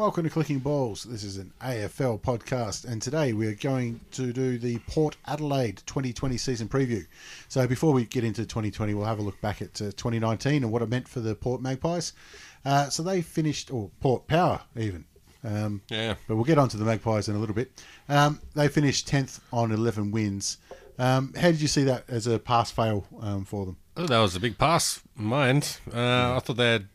Welcome to Clicking Balls. This is an AFL podcast, and today we're going to do the Port Adelaide 2020 season preview. So, before we get into 2020, we'll have a look back at uh, 2019 and what it meant for the Port Magpies. Uh, so, they finished, or Port Power even. Um, Yeah. But we'll get on to the Magpies in a little bit. Um, they finished 10th on 11 wins. Um, how did you see that as a pass fail um, for them? Oh, that was a big pass, mind. Uh, I thought they had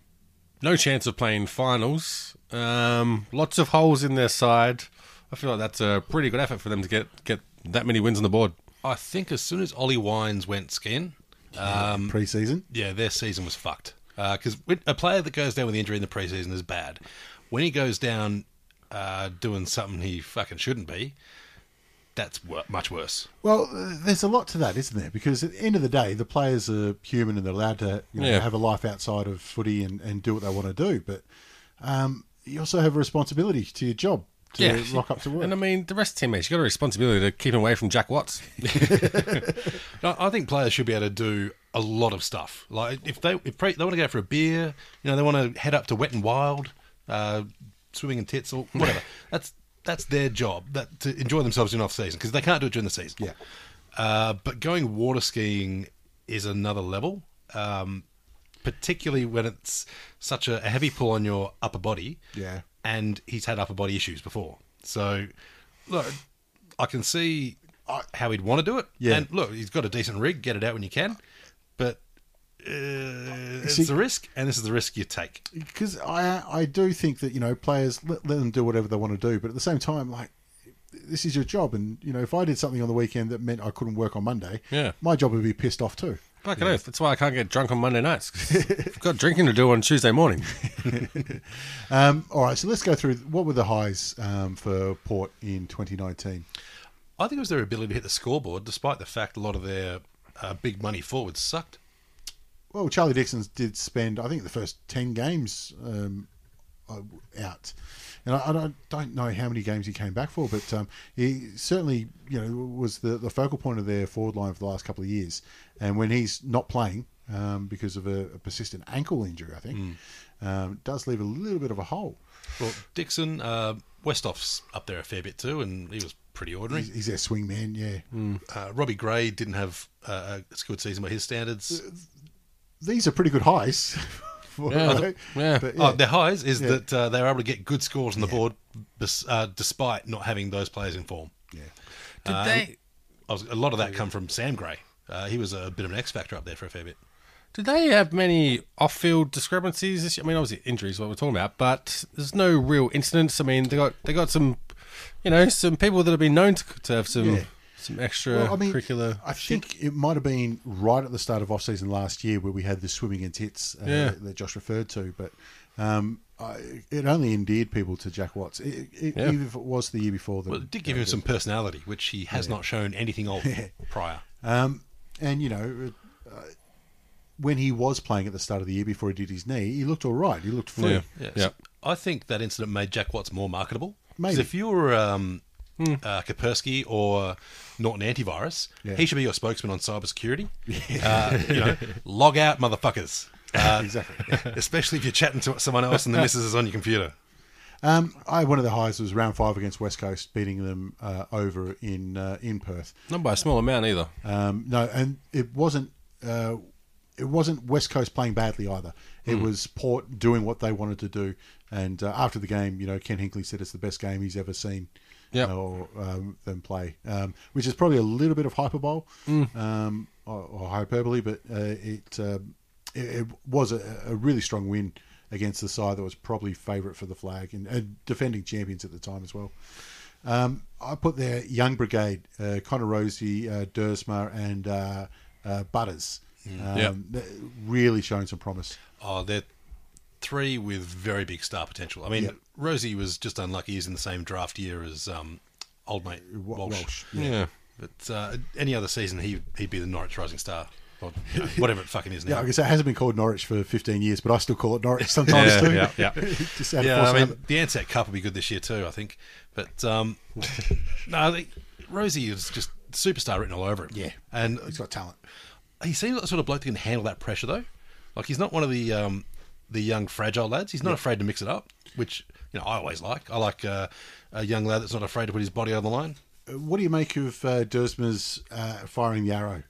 no chance of playing finals. Um, lots of holes in their side. I feel like that's a pretty good effort for them to get, get that many wins on the board. I think as soon as Ollie Wines went skin, um, Pre season? yeah, their season was fucked. Because a player that goes down with injury in the preseason is bad. When he goes down uh, doing something he fucking shouldn't be, that's wor- much worse. Well, uh, there's a lot to that, isn't there? Because at the end of the day, the players are human and they're allowed to you know, Yeah. have a life outside of footy and, and do what they want to do. But um, you also have a responsibility to your job to rock up to work. And I mean, the rest of the teammates, you've got a responsibility to keep away from Jack Watts. I I think players should be able to do a lot of stuff. Like if they if pre- they want to go for a beer, you know, they want to head up to Wet and Wild, uh, swimming in tits or whatever. that's that's their job. That to enjoy themselves in off season because they can't do it during the season. Yeah. Uh, but going water skiing is another level, um, particularly when it's such a, a heavy pull on your upper body. Yeah. And he's had upper body issues before, so look, I can see how he'd want to do it. Yeah. And look, he's got a decent rig. Get it out when you can. But uh, it's See- a risk, and this is the risk you take. because I I do think that you know players let, let them do whatever they want to do, but at the same time, like this is your job, and you know if I did something on the weekend that meant I couldn't work on Monday, Yeah. my job would be pissed off too. Fucking oath. That's why I can't get drunk on Monday nights. I've got drinking to do on Tuesday morning. Um, all right, so let's go through what were the highs um, for Port in 2019. I think it was their ability to hit the scoreboard, despite the fact a lot of their uh, big money forwards sucked. Well, Charlie Dixon did spend, I think, the first 10 games um, uh, out. And I, I don't, don't know how many games he came back for, but um, he certainly, you know, was the, the focal point of their forward line for the last couple of years. And when he's not playing um, because of a, a persistent ankle injury, I think, um, does leave a little bit of a hole. Well, Dixon, uh, Westhoff's up there a fair bit too, and he was pretty ordinary. He's, he's their swing man, yeah. Uh, Robbie Gray didn't have uh, a good season by his standards. These are pretty good highs. for- Yeah. Yeah. But, Oh, their highs is Yeah. that uh, they were able to get good scores on the board, uh, despite not having those players in form. yeah. Did they I was, a lot of that come from Sam Gray. Uh, he was a bit of an X factor up there for a fair bit. Did they have many off-field discrepancies? this year? I mean, obviously injuries, what we're talking about, but there's no real incidents. I mean, they got they got some, you know, some people that have been known to, to have some Yeah. Some extra Well, I mean, curricular. I think it might have been right at the start of off season last year where we had the swimming and tits uh, Yeah. that Josh referred to, but um, I, it only endeared people to Jack Watts, it, it, Yeah. even if it was the year before. The, Well, it did give him some personality, which he has not shown anything of prior. Um, and you know, uh, when he was playing at the start of the year before he did his knee, he looked all right. He looked free. Yeah. Yeah, Yeah. so I think that incident made Jack Watts more marketable. 'Cause Maybe. if you were um, uh, Kaspersky or Norton Antivirus, Yeah. he should be your spokesman on cybersecurity. Uh, you know, log out, motherfuckers. Uh, Exactly. especially if you're chatting to someone else and the missus is on your computer. Um, I one of the highs was round five against West Coast, beating them uh, over in uh, in Perth. Not by a small amount either. Um, no, and it wasn't. Uh, it wasn't West Coast playing badly either. It was Port doing what they wanted to do. And uh, after the game, you know, Ken Hinkley said it's the best game he's ever seen. Yep. Or um, them play, um, which is probably a little bit of hyperbole um, or, or hyperbole, but uh, it, um, it it was a, a really strong win against the side that was probably favourite for the flag and, and defending champions at the time as well. Um, I put their young brigade, uh, Connor Rozee, uh, Duursma, and uh, uh, Butters. Um, Yep. Really showing some promise. Oh, they're three with very big star potential. I mean, Yep. Rozee was just unlucky. He's in the same draft year as um, old mate Wa- Walsh. Walsh. Yeah. But uh, any other season, he, he'd be the Norwich Rising Star. Or, you know, whatever it fucking is now. Yeah. I guess it hasn't been called Norwich for 15 years, but I still call it Norwich sometimes Yeah, too. yeah, yeah. Just out of Yeah, I mean, habit. the Ansett Cup will be good this year too, I think. But um, no, I Rozee is just superstar written all over him. Yeah. and he's got talent. he seems like the sort of bloke that can handle that pressure though. Like he's not one of the um, the young fragile lads. He's not afraid to mix it up, which you know I always like. I like uh, a young lad that's not afraid to put his body on the line. Uh, What do you make of uh, Duursma's uh, firing the arrow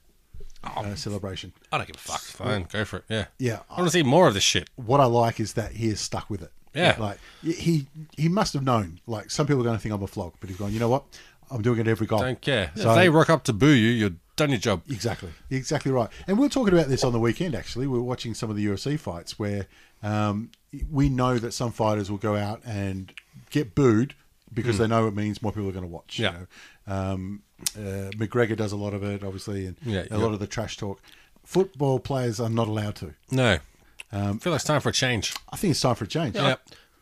Oh. uh, celebration? I don't give a fuck. Fine, go for it. Yeah. Yeah, I want to see more of this shit. what I like is that he is stuck with it. Yeah. like he he must have known. Like some people are going to think I'm a flog, but he's gone. You know what? I'm doing it every goal. Don't care. So- if they rock up to boo you, you've done your job. Exactly, exactly right. And we were talking about this on the weekend. Actually, we were watching some of the UFC fights where um, we know that some fighters will go out and get booed because they know it means more people are going to watch. Yeah. You know? um, uh, McGregor does a lot of it, obviously, and Yeah, a yeah. lot of the trash talk. Football players are not allowed to. No. Um, I feel like it's time for a change. I think it's time for a change. Yeah.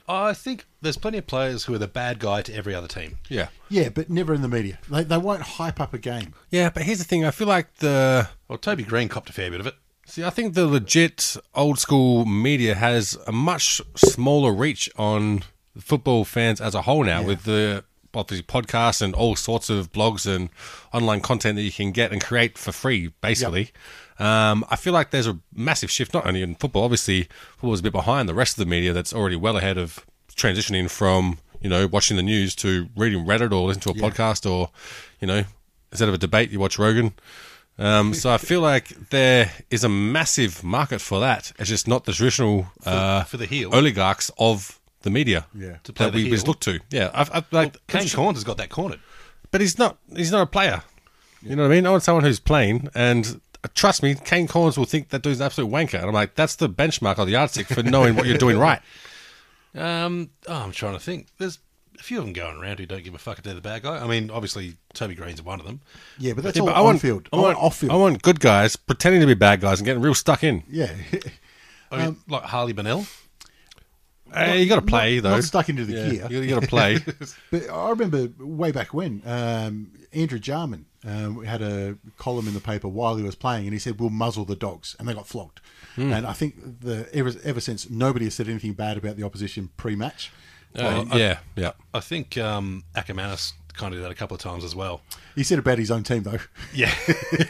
I think there's plenty of players who are the bad guy to every other team. Yeah. Yeah, but never in the media. They, they won't hype up a game. Yeah, but here's the thing. I feel like the Well, Toby Greene copped a fair bit of it. See, I think the legit old school media has a much smaller reach on football fans as a whole now with the obviously podcasts and all sorts of blogs and online content that you can get and create for free, basically. Um, I feel like there's a massive shift, not only in football, obviously, football football's a bit behind the rest of the media that's already well ahead of transitioning from, you know, watching the news to reading Reddit or listening to a podcast or, you know, instead of a debate, you watch Rogan. Um, so I feel like there is a massive market for that. It's just not the traditional uh, for the heel. oligarchs of the media. Yeah. To play that the we just heel. look to. Yeah, I've, I've, like Kane Cornes has got that cornered. but he's not. He's not a player. You know what I mean? I want someone who's playing, and uh, trust me, Kane Cornes will think that dude's an absolute wanker. And I'm like, that's the benchmark or the yardstick for knowing what you're doing right. Um, oh, I'm trying to think. There's a few of them going around who don't give a fuck if they're the bad guy. I mean, obviously Toby Greene's one of them. Yeah, but that's Yeah, all but I on want, field. I want off field. I want good guys pretending to be bad guys and getting real stuck in. yeah. I mean, like Harley Bennell. Hey, you got to play not, though. Not stuck into the Yeah, gear. you, you got to play. But I remember way back when um, Andrew Jarman um, had a column in the paper while he was playing, and he said, "We'll muzzle the dogs," and they got flogged. Hmm. And I think the ever ever since nobody has said anything bad about the opposition pre-match. Uh, yeah, yeah. I think um, Akermanis kind of did that a couple of times as well. He said about his own team though. Yeah.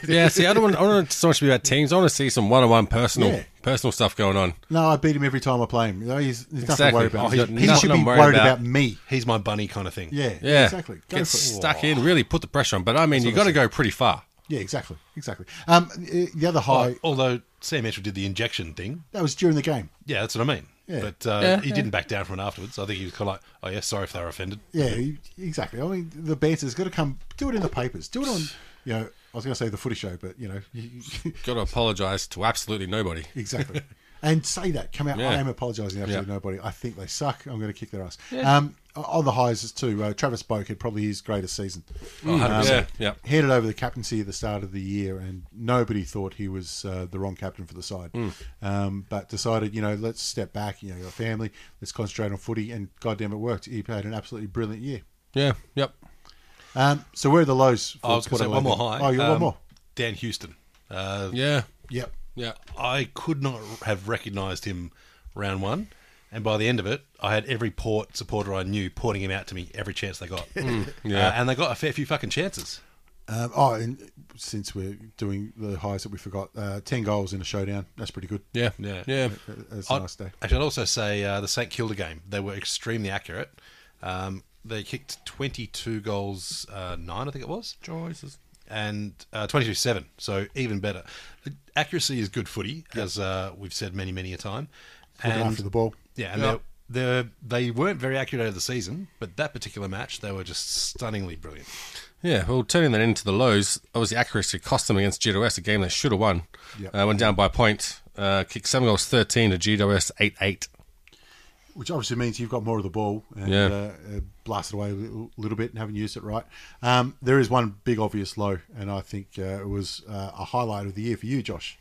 Yeah, see, I don't want, I don't want it so much to be about teams. I want to see some one-on-one personal, Yeah. personal stuff going on. no, I beat him every time I play him. You know, he's, he's nothing to Exactly. worry about. Oh, he's got he he nothing should I'm be worried worried about. about me. He's my bunny kind of thing. Yeah, Yeah, exactly. Go Get for it. stuck in, really put the pressure on. But I mean, you've got to go pretty far. Yeah, exactly, exactly. Um, the other high Although Sam Etchell did the injection thing. that was during the game. Yeah, that's what I mean. Yeah. But uh, Yeah, he yeah. didn't back down from it afterwards. I think he was kind of like, oh, yeah, sorry if they were offended. Yeah, exactly. I mean, the banter's got to come. Do it in the papers. Do it on. You know, I was going to say the footy show, but you know, Got to apologise to absolutely nobody. exactly. and say that. Come out. I am apologising. to Absolutely Yeah. nobody. I think they suck. I'm going to kick their ass. Um, on the highs too. Uh, Travis Boak had probably his greatest season. Oh, 100%. Yeah. Handed over the captaincy at the start of the year, and nobody thought he was uh, the wrong captain for the side. Hmm. Um, but decided, you know, let's step back. You know, your family. Let's concentrate on footy, and goddamn, it worked. He had an absolutely brilliant year. Yeah. Yep. Um, so where are the lows? For I was going to say one more high. Oh, you got one Um, more. Dan Houston. Uh, Yeah. Yep. Yeah. I could not have recognised him round one. And by the end of it, I had every port supporter I knew pointing him out to me every chance they got. yeah. Uh, and they got a fair few fucking chances. Um, oh, and since we're doing the highs that we forgot, uh, ten goals in a showdown. That's pretty good. Yeah. Yeah. Yeah. That's a I'd- nice day. Actually, I'd also say uh, the St Kilda game. They were extremely accurate. Um, they kicked 22 goals, uh, nine, I think it was, Choices. and uh, 22 7. So even better. Accuracy is good footy, as uh, we've said many, many a time. Looking after the ball. Yeah, and Yep. they're, they're, weren't very accurate over the season, but that particular match, they were just stunningly brilliant. Yeah, well, turning that into the lows, obviously accuracy cost them against GWS, a game they should have won. Yep. Uh, went down by a point, uh, kicked seven goals, 13 to GWS 8 8. Which obviously means you've got more of the ball and Yeah. uh, uh, blasted away a little, little bit and haven't used it right. Um, there is one big obvious low, and I think uh, it was uh, a highlight of the year for you, Josh.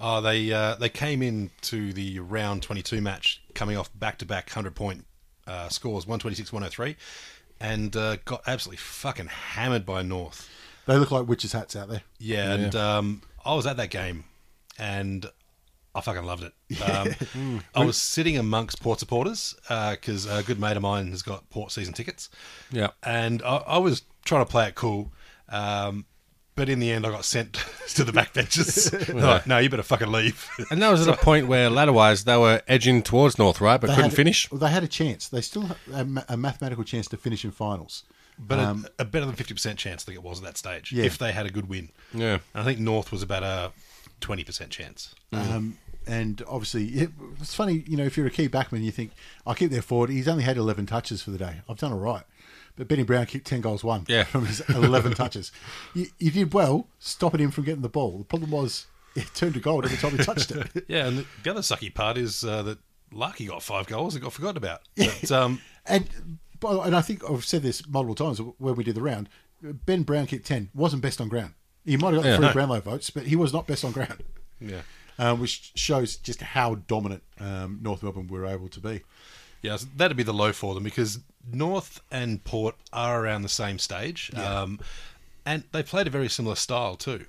Oh, they uh, they came in to the round 22 match coming off back to back 100 point uh, scores 126 103 and uh, got absolutely fucking hammered by North. They look like witches' hats out there. Yeah, and um, I was at that game and I fucking loved it. Um, I was sitting amongst Port supporters because a good mate of mine has got Port season tickets. Yeah. and I, I was trying to play it cool. Um, But in the end, I got sent to the back benches. Like, no, you better fucking leave. And that was at a point where ladder-wise they were edging towards North, right? But They couldn't had- finish. Well, they had a chance. They still had a, mathematical chance to finish in finals. But a, a better than 50% chance, I think it was at that stage, Yeah. if they had a good win. Yeah. And I think North was about a 20% chance. Um, and obviously, it, it's funny, you know, if you're a key backman, you think, I'll keep their forward. He's only had 11 touches for the day. I've done all right. But Benny Brown kicked 10 goals, one Yeah. from his 11 touches. You, you did well stopping him from getting the ball. The problem was it turned to gold every time he touched it. Yeah, and the, the other sucky part is uh, that Larkey got five goals and got forgotten about. But um, And and I think I've said this multiple times when we did the round. Ben Brown kicked ten, wasn't best on ground. He might have got Yeah. three No. Brownlow votes, but he was not best on ground. yeah. Um, which shows just how dominant um, North Melbourne were able to be. Yeah, so that'd be the low for them because North and Port are around the same stage, um, and they played a very similar style too.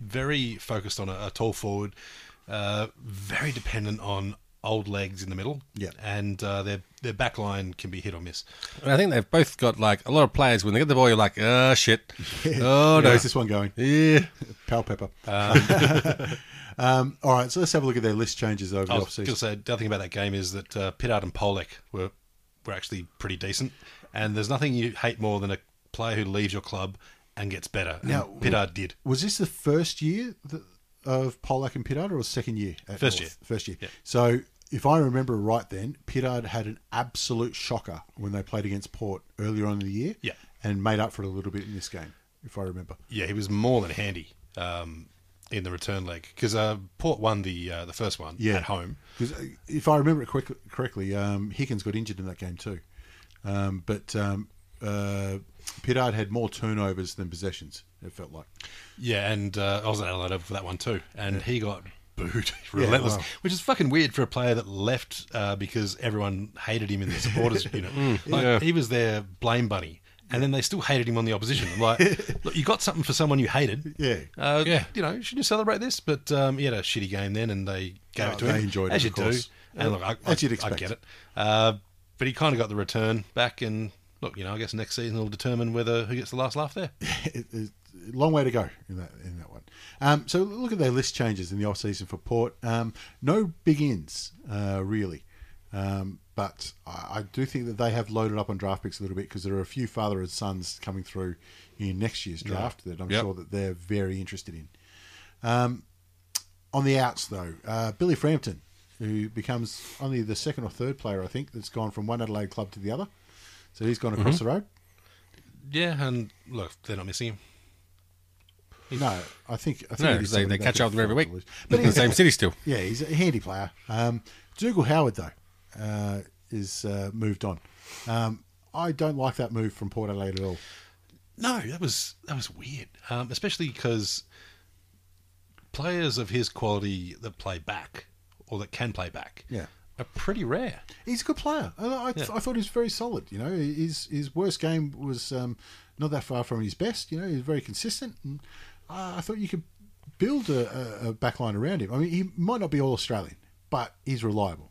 Very focused on a, a tall forward, uh, very dependent on old legs in the middle. Yeah. and uh, their their back line can be hit or miss. And I think they've both got like a lot of players when they get the ball, you're like, oh shit, oh no, Where's this one going? yeah. Pal Pepper. Um, all right, so let's have a look at their list changes over I the was going offseason. to say the other thing about that game is that uh, Pittard and Polec were were actually pretty decent, and there's nothing you hate more than a player who leaves your club and gets better. And Now- Pittard did. Was this the first year of Polec and Pittard, or was second year? At First North? year. First year. Yeah. So if I remember right, then Pittard had an absolute shocker when they played against Port earlier on in the year. Yeah. and made up for it a little bit in this game, if I remember. Yeah, he was more than handy um, in the return leg because uh, Port won the uh, the first one Yeah, at home. Because if I remember it quick, correctly, um, Higgins got injured in that game too. Um, but um, uh, Pittard had more turnovers than possessions. It felt like. Yeah, and uh, I was at Adelaide for that one too, and he got booed relentless, wow. which is fucking weird for a player that left uh, because everyone hated him in the supporters unit. Like, yeah. He was their blame bunny. And then they still hated him on the opposition. I'm like, look, you got something for someone you hated. Yeah. Uh, Yeah. You know, shouldn't you celebrate this? But um, he had a shitty game then, and they gave Oh, it to they him. enjoyed as it, you of course. do. And look, I, As I, you'd expect. I get it. Uh, but he kind of got the return back, and look, you know, I guess next season will determine whether who gets the last laugh there. it, it's a long way to go in that in that one. Um, so look at their list changes in the off season for Port. Um, no big ins uh, really, um, but I, I do think that they have loaded up on draft picks a little bit because there are a few father and sons coming through in next year's draft that I'm Yep. sure that they're very interested in. Um, on the outs though, uh, Billy Frampton, who becomes only the second or third player I think that's gone from one Adelaide club to the other. So he's gone across the road. Yeah, and look, they're not missing him. No, I think I think No, it is 'cause they, they catch up with them every week. But in the same city still. Yeah, he's a handy player. Um, Dougal Howard though uh, is uh, moved on. Um, I don't like that move from Port Adelaide at all. No, that was that was weird, um, especially because players of his quality that play back or that can play back, Yeah. are pretty rare. He's a good player. I, I, Yeah. I thought he was very solid. You know, his his worst game was um, not that far from his best. You know, he was very consistent, and uh, I thought you could build a, a, a back line around him. I mean, he might not be all Australian, but he's reliable.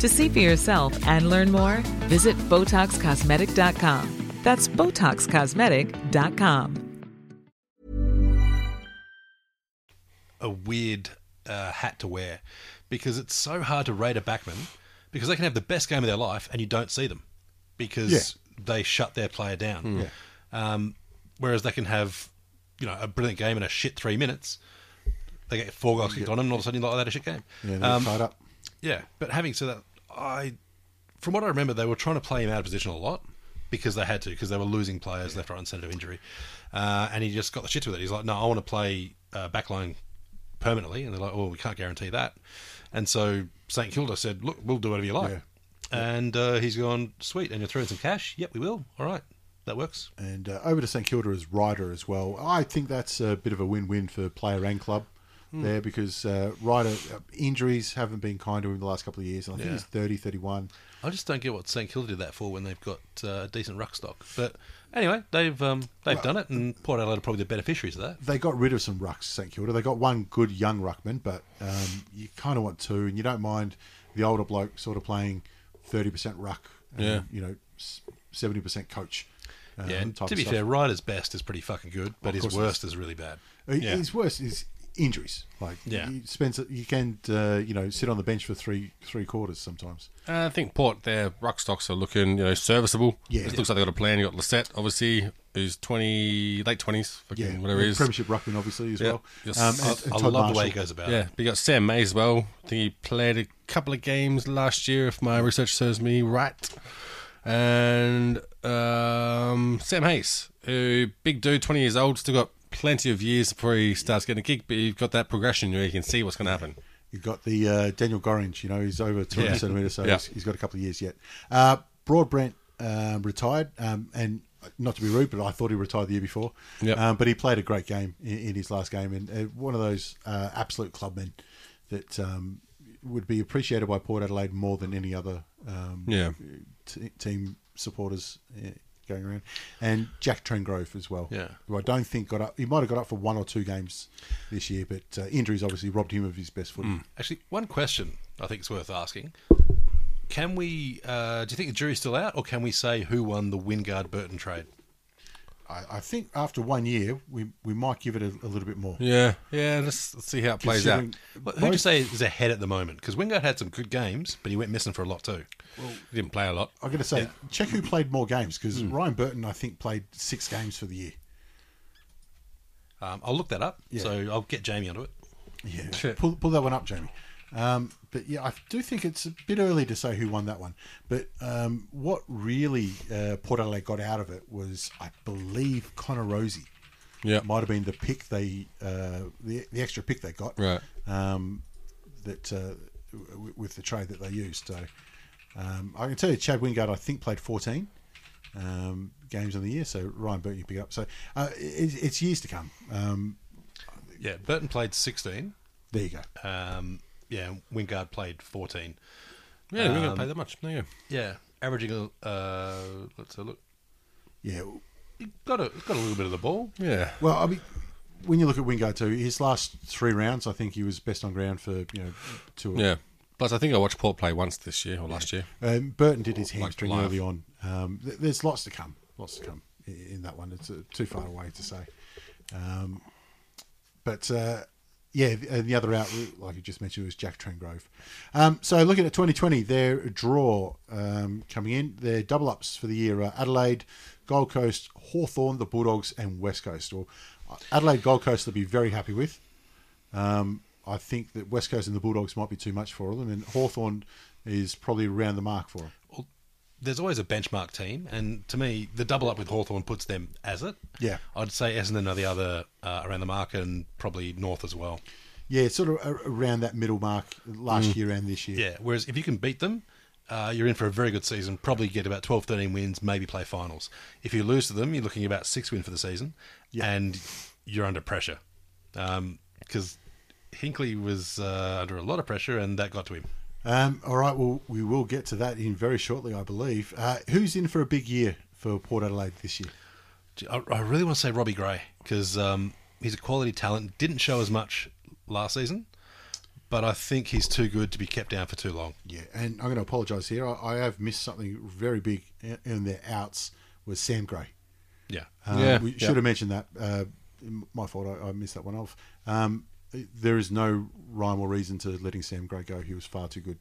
To see for yourself and learn more, visit BotoxCosmetic.com. That's BotoxCosmetic.com. a weird uh, hat to wear because it's so hard to rate a backman because they can have the best game of their life and you don't see them because Yeah. they shut their player down. Um, whereas they can have, you know, a brilliant game in a shit three minutes. They get four goals kicked on them, and all of a sudden you're like, oh, that a shit game. Yeah, they're Um, tied up. Yeah, but having said that, I, from what I remember, they were trying to play him out of position a lot because they had to because they were losing players left, right, and centre to injury, uh, and he just got the shit with it. He's like, no, I want to play uh, backline permanently, and they're like, oh, we can't guarantee that, and so St Kilda said, look, we'll do whatever you like, Yeah. and uh, he's gone, sweet, and you're throwing some cash. Yep, we will. All right. that works. And uh, over to St Kilda as Ryder as well. I think that's a bit of a win-win for player and club Hmm. there because uh, Ryder uh, injuries haven't been kind to him the last couple of years. And I think Yeah. he's 30, 31. I just don't get what St Kilda did that for when they've got uh, a decent ruck stock. But anyway, they've um, they've done it, and Port Adelaide are probably the beneficiaries of that. They got rid of some rucks, St Kilda. They got one good young ruckman, but um, you kind of want two, and you don't mind the older bloke sort of playing 30% ruck, and, Yeah. you know, 70% coach. um, yeah, and to be fair, Ryder's best is pretty fucking good, but Of his worst is really bad. Yeah. His worst is injuries. Like Yeah. you spends you can uh, you know sit on the bench for three three quarters sometimes. Uh, I think Port, their ruck stocks are looking, you know, serviceable. Yeah. It looks like they've got a plan. You've got Lycett, obviously, who's 20, late 20s, fucking Yeah, whatever he is. Premiership ruckman obviously as Yeah. well. Yes. Um, I- and- and I Todd love the way he goes about Yeah, it. but you got Sam May as well. I think he played a couple of games last year, if my research serves me right. And um, Sam Hayes, who big dude, twenty years old, still got plenty of years before he starts getting a gig. But you've got that progression where you can see what's going to happen. You've got the uh, Daniel Gorringe, you know, he's over 200 Yeah. centimetres, so Yeah. he's, he's got a couple of years yet. Uh, Broadbent um, retired, um, and not to be rude, but I thought he retired the year before. Yep. Um, but he played a great game in, in his last game, and uh, one of those uh, absolute clubmen that um, would be appreciated by Port Adelaide more than any other um, Yeah. t- team supporters uh, going around. And Jack Trengove as well. Yeah. Who I don't think got up. He might have got up for one or two games this year, but uh, injuries obviously robbed him of his best footing. Actually, one question I think it's worth asking: Can we? Uh, do you think the jury's still out, or can we say who won the Wingard Burton trade? I, I think after one year, we we might give it a, a little bit more. Yeah, yeah. Let's, let's see how it plays out. But who'd you say is ahead at the moment? Because Wingard had some good games, but he went missing for a lot too. Well, He didn't play a lot. I'm going to say check who played more games because Hmm. Ryan Burton I think played six games for the year. Um, I'll look that up, Yeah. so I'll get Jamie onto it. Yeah, pull pull that one up, Jamie. Um, but yeah, I do think it's a bit early to say who won that one. But um, what really uh, Port Adelaide got out of it was, I believe, Connor Rozee. Yeah. might have been the pick they uh, the the extra pick they got. Right. Um, that uh, w- with the trade that they used. So um, I can tell you, Chad Wingard I think played 14 um, games in the year. So Ryan Burton you pick up. So uh, it, it's years to come. Um, Yeah, Burton played 16. there you go. Um, yeah, Wingard played 14. Yeah, we're going to Um, play that much. There you go. Yeah, averaging. Uh, let's have a look. Yeah. He got a got a little bit of the ball. Yeah. Well, I mean, when you look at Wingard too, his last three rounds, I think he was best on ground for you know two. Yeah. Plus, I think I watched Port play once this year or last year. Um, Burton did his hamstring live. early on. Um, th- there's lots to come. Lots to come i- in that one. It's uh, too far away to say. Um, but uh, yeah, and the other out, like you just mentioned, was Jack Trengove. Um, so looking at 2020, their draw um, coming in, their double ups for the year are Adelaide, Gold Coast, Hawthorn, the Bulldogs, and West Coast. Or uh, Adelaide, Gold Coast, they'll be very happy with. Um, I think that West Coast and the Bulldogs might be too much for them, and Hawthorn is probably around the mark for them. There's always a benchmark team, and to me, the double up with Hawthorn puts them as it. Yeah. I'd say Essendon are the other uh, around the mark, and probably North as well. Yeah, sort of around that middle mark last year and this year. Yeah. Whereas if you can beat them, uh, you're in for a very good season. Probably get about 12, 13 wins, maybe play finals. If you lose to them, you're looking at about six wins for the season, Yeah. and you're under pressure because Hinkley was uh, under a lot of pressure, and that got to him. Um, all right, well, we will get to that in very shortly, I believe. Uh, who's in for a big year for Port Adelaide this year? I, I really want to say Robbie Gray because um, he's a quality talent. Didn't show as much last season, but I think he's too good to be kept down for too long. Yeah, and I'm going to apologise here. I, I have missed something very big in- in their outs was Sam Gray. Yeah. Um, Yeah, we yeah. should have mentioned that. Uh, my fault. I, I missed that one off. Um, there is no rhyme or reason to letting Sam Gray go. He was far too good.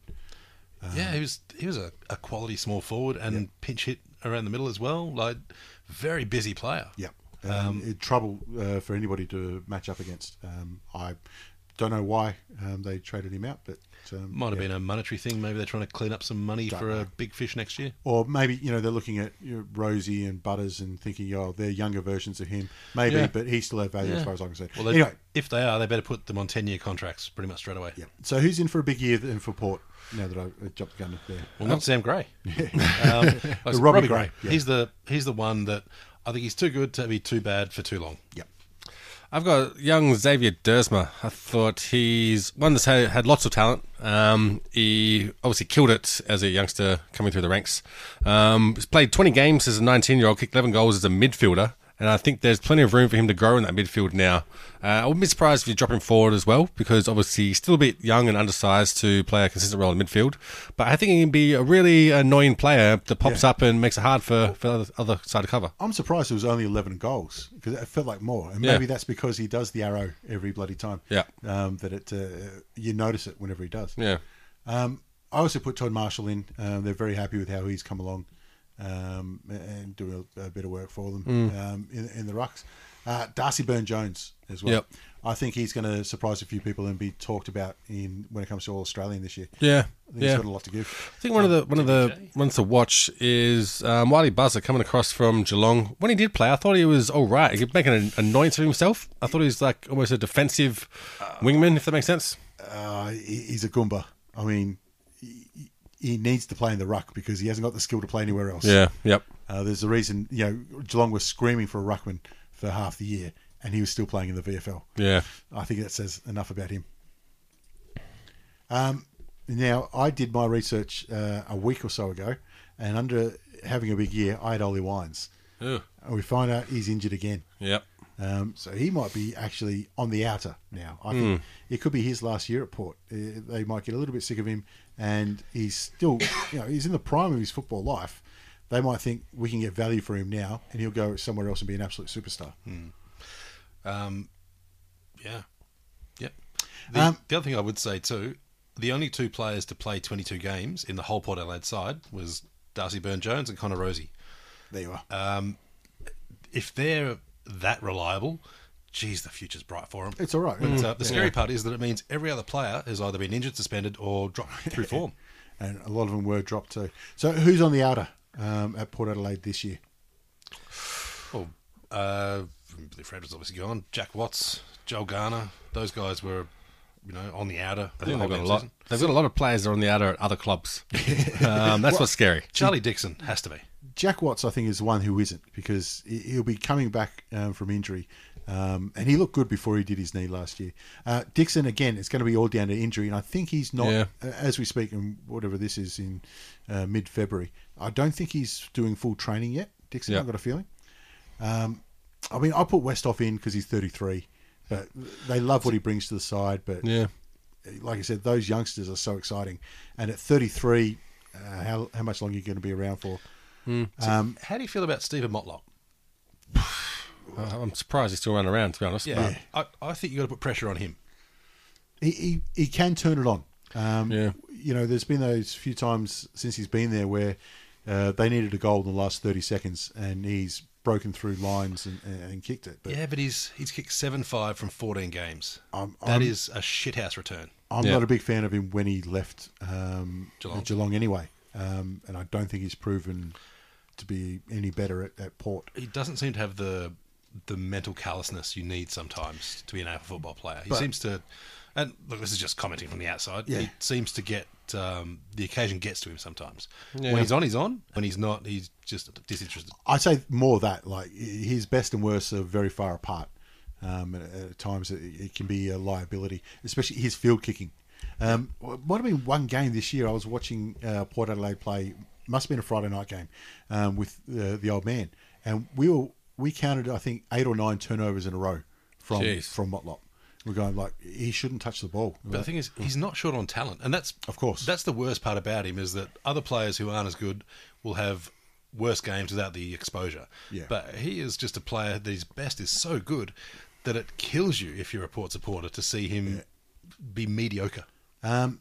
yeah, he was he was a, a quality small forward and pinch hit around the middle as well. Like very busy player. Yeah, um, it, trouble uh, for anybody to match up against. Um, I don't know why um, they traded him out, but um, Might have yeah. been a monetary thing. Maybe they're trying to clean up some money Don't for a big fish next year. Or maybe you know they're looking at you know, Rozee and Butters and thinking, oh, they're younger versions of him. Maybe, Yeah. but he still had value as far as I can see. Well, anyway, if they are, they better put them on ten-year contracts pretty much straight away. yeah. So who's in for a big year then for Port? Now that I jumped the gun there. Well, not Sam Gray. Yeah. Um, Robbie Robbie, Gray, Gray. yeah. He's the he's the one that I think he's too good to be too bad for too long. Yep. I've got young Xavier Duursma. I thought he's one that's had, had lots of talent. Um, he obviously killed it as a youngster coming through the ranks. Um, he's played 20 games as a 19 year old, kicked 11 goals as a midfielder. And I think there's plenty of room for him to grow in that midfield now. Uh, I wouldn't be surprised if you drop him forward as well, because obviously he's still a bit young and undersized to play a consistent role in midfield. But I think he can be a really annoying player that pops Yeah. up and makes it hard for, for the other, side to cover. I'm surprised it was only 11 goals because it felt like more. And Yeah. maybe that's because he does the arrow every bloody time. Yeah. Um, that it uh, you notice it whenever he does. Yeah. Um, I also put Todd Marshall in. Um, they're very happy with how he's come along um, and doing a, a bit of work for them um, in, in the rucks. Uh, Darcy Byrne-Jones as well. Yep. I think he's going to surprise a few people and be talked about in when it comes to All Australian this year. Yeah. I think yeah. he's got a lot to give. I think one of the one of the ones to watch is um, Wiley Buzzer coming across from Geelong. When he did play, I thought he was all right. He could make an annoyance of himself. I thought he was like almost a defensive wingman, if that makes sense. Uh, he's a Goomba. I mean, he, he needs to play in the ruck because he hasn't got the skill to play anywhere else. Yeah. Yep. Uh, there's a reason, you know, Geelong was screaming for a ruckman for half the year, and he was still playing in the VFL. Yeah. I think that says enough about him. Um, now, I did my research uh, a week or so ago, and under having a big year, I had Ollie Wines. Ugh. And we find out he's injured again. Yep. Um, so he might be actually on the outer now. I think it could be his last year at Port. Uh, they might get a little bit sick of him, and he's still, you know, he's in the prime of his football life. They might think we can get value for him now, and he'll go somewhere else and be an absolute superstar. Um, yeah, yep. The, Um, the other thing I would say too, the only two players to play 22 games in the whole Port Adelaide side was Darcy Byrne-Jones and Connor Rozee. There you are. Um, if they're that reliable, geez, the future's bright for him. It's all right. But uh, the Yeah. scary part is that it means every other player has either been injured, suspended, or dropped through form. and a lot of them were dropped too. So who's on the outer um, at Port Adelaide this year? Well, uh, Billy Fred was obviously gone. Jack Watts, Joel Garner, those guys were, you know, on the outer. I think they've got a lot. They've got a lot of players that are on the outer at other clubs. um, that's what's scary. Charlie Dixon has to be. Jack Watts, I think, is the one who isn't because he- he'll be coming back um, from injury. Um, and he looked good before he did his knee last year. Uh, Dixon, again, it's going to be all down to injury. And I think he's not, Yeah. as we speak, and whatever this is in uh, mid February, I don't think he's doing full training yet. Dixon, Yeah. I've got a feeling. Um, I mean, I put Westhoff in because he's 33, but they love what he brings to the side. But Yeah. like I said, those youngsters are so exciting. And at 33, uh, how, how much longer are you going to be around for? Um, How do you feel about Steven Motlop? Uh, I'm surprised he's still running around, to be honest. Yeah, I, I think you have got to put pressure on him. he, he, he can turn it on. Um, Yeah. You know, there's been those few times since he's been there where uh, they needed a goal in the last 30 seconds and he's broken through lines and, and kicked it. But Yeah, but he's he's kicked seven five from fourteen games. I'm- That I'm- is a shithouse return. I'm Yeah. not a big fan of him when he left um, Geelong. Geelong. anyway. Um, and I don't think he's proven to be any better at, at Port. He doesn't seem to have the the mental callousness you need sometimes to be an AFL football player. He But- seems to, and look, this is just commenting from the outside. Yeah. He seems to get um, the occasion gets to him sometimes. Yeah. When he's on, he's on. When he's not, he's just disinterested. I'd say more that like his best and worst are very far apart. Um, and at times it, it can be a liability, especially his field kicking. Um, it might have been one game this year. I was watching uh, Port Adelaide play. Must have been a Friday night game um, with uh, the old man, and we were we counted I think eight or nine turnovers in a row from Jeez. from Motlop. We're going like he shouldn't touch the ball. But the thing is, he's not short on talent, and that's Of course. that's the worst part about him is that other players who aren't as good will have worse games without the exposure. Yeah. But he is just a player that his best is so good that it kills you if you're a Port supporter to see him be mediocre. Um,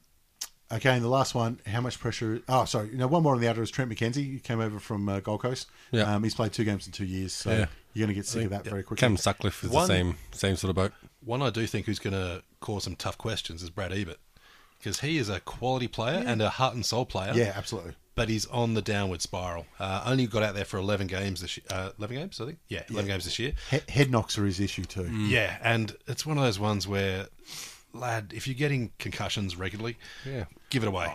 Okay, and the last one, how much pressure? Oh, sorry. You know, one more on the outer is Trent McKenzie. He came over from uh, Gold Coast. Yeah. Um, he's played two games in two years, so Yeah. you're going to get sick of that very quickly. Cam Sutcliffe is One- the same same sort of boat. One I do think who's going to cause some tough questions is Brad Ebert. Because he is a quality player and a heart and soul player. Yeah, absolutely. But he's on the downward spiral. Uh, only got out there for 11 games this year. Uh, 11 games, I think? Yeah, 11 games this year. He- head knocks are his issue too. Yeah, and it's one of those ones where, lad, if you're getting concussions regularly, Yeah. give it away.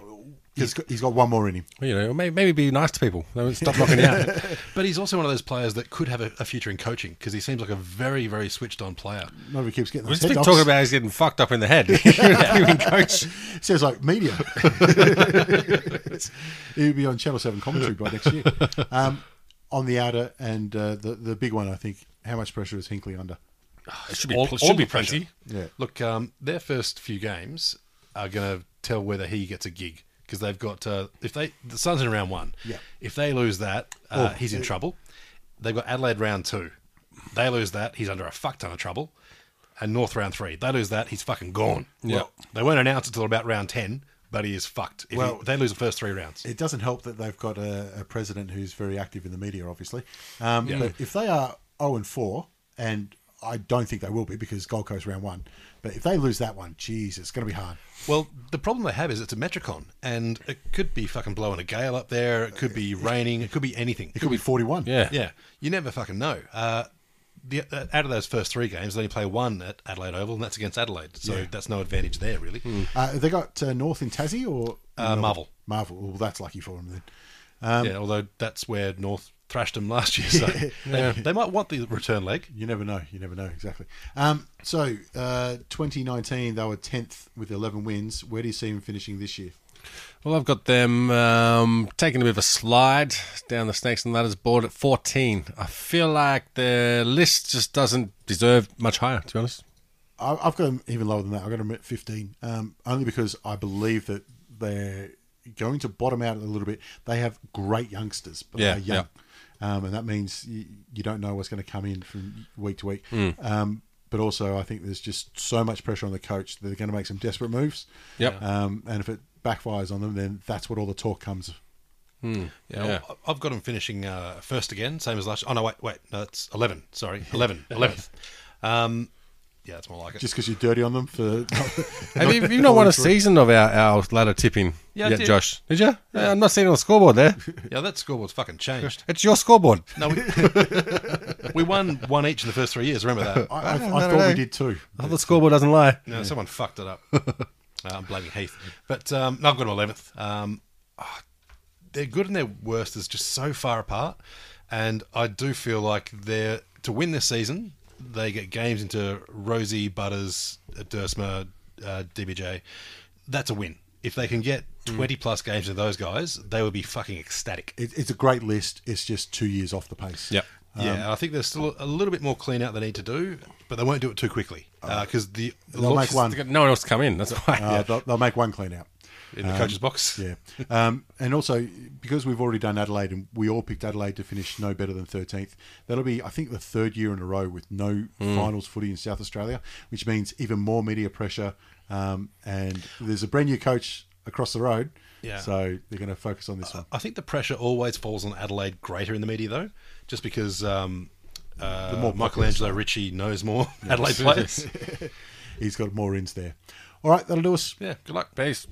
He's got, he's got one more in him. You know, maybe, maybe be nice to people. Don't Stop knocking out. But he's also one of those players that could have a, a future in coaching because he seems like a very, very switched on player. Not if he keeps getting We've those head been knocks. talking about he's getting fucked up in the head. You mean coach? Sounds like media. He'll be on Channel 7 commentary by next year. Um, on the outer and uh, the, the big one, I think, how much pressure is Hinkley under? It should be, All- should all be the pressure. plenty. Yeah. Look, um, their first few games are going to tell whether he gets a gig because they've got uh, if they the Suns in round one. Yeah. If they lose that, uh, Oh, he's in yeah. trouble. They've got Adelaide round two. They lose that, he's under a fuck ton of trouble. And North round three, they lose that, he's fucking gone. Yeah. Well, they won't announce it until about round ten, but he is fucked. If Well- he, they lose the first three rounds. It doesn't help that they've got a, a president who's very active in the media, obviously. Um, But if they are 0 and 4, and I don't think they will be because Gold Coast round one, but if they lose that one, geez, it's going to be hard. Well, the problem they have is it's a Metricon, and it could be fucking blowing a gale up there. It could be raining. It could be anything. It could be 41. Yeah. Yeah, you never fucking know. Uh, the, uh, out of those first three games, they only play one at Adelaide Oval, and that's against Adelaide. So Yeah. that's no advantage there, really. Uh, have they got uh, North in Tassie or Uh, Marvel. Marvel. Well, that's lucky for them then. yeah, although that's where North thrashed them last year, so they, they might want the return leg. You never know. You never know exactly. Um, so, uh, 2019, they were 10th with 11 wins. Where do you see them finishing this year? Well, I've got them um, taking a bit of a slide down the snakes and ladders board at 14. I feel like the list just doesn't deserve much higher, to be honest. I- I've got them even lower than that. I've got them at 15, um, only because I believe that they're going to bottom out a little bit. They have great youngsters, but Yeah, they're young. Um, and that means you, you don't know what's going to come in from week to week. Hmm. Um, but also, I think there's just so much pressure on the coach that they're going to make some desperate moves. Yep. Um, and if it backfires on them, then that's what all the talk comes. Yeah, Yeah. I- I've got them finishing uh, first again, same as last. Oh no, wait, wait, no, it's eleven. Sorry, 11, 11th. Um, yeah, it's more like it. Just because you're dirty on them for. Have you, have you not won a season of our, our ladder tipping Yeah, I yet, did. Josh? Did you? Yeah, I'm not seeing it on the scoreboard there. yeah, that scoreboard's fucking changed. It's your scoreboard. No, we, we won one each in the first three years. Remember that? I, I, I no, thought no. we did too. Oh, the scoreboard doesn't lie. No, someone fucked it up. uh, I'm blaming Heath. But um, no, I've got them 11th. Um, ah, their good and their worst is just so far apart. And I do feel like they're to win this season, they get games into Rozee, Butters, uh, Duursma, uh, DBJ. That's a win. If they can get 20 plus games into those guys, they would be fucking ecstatic. It, it's a great list. It's just two years off the pace. Yep. yeah, I think there's still a little bit more clean out they need to do, but they won't do it too quickly because the They'll make one. No one else to come in. That's why. Uh, they'll, they'll make one clean out. In the coach's box. Yeah. Um, and also, because we've already done Adelaide and we all picked Adelaide to finish no better than 13th, that'll be, I think, the third year in a row with no finals footy in South Australia, which means even more media pressure. Um, and there's a brand new coach across the road. Yeah. So they're going to focus on this one. I think the pressure always falls on Adelaide greater in the media, though, just because um, uh, more popular Michelangelo Rucci knows more Adelaide players. He's got more ins there. All right, that'll do us. yeah, good luck. Peace.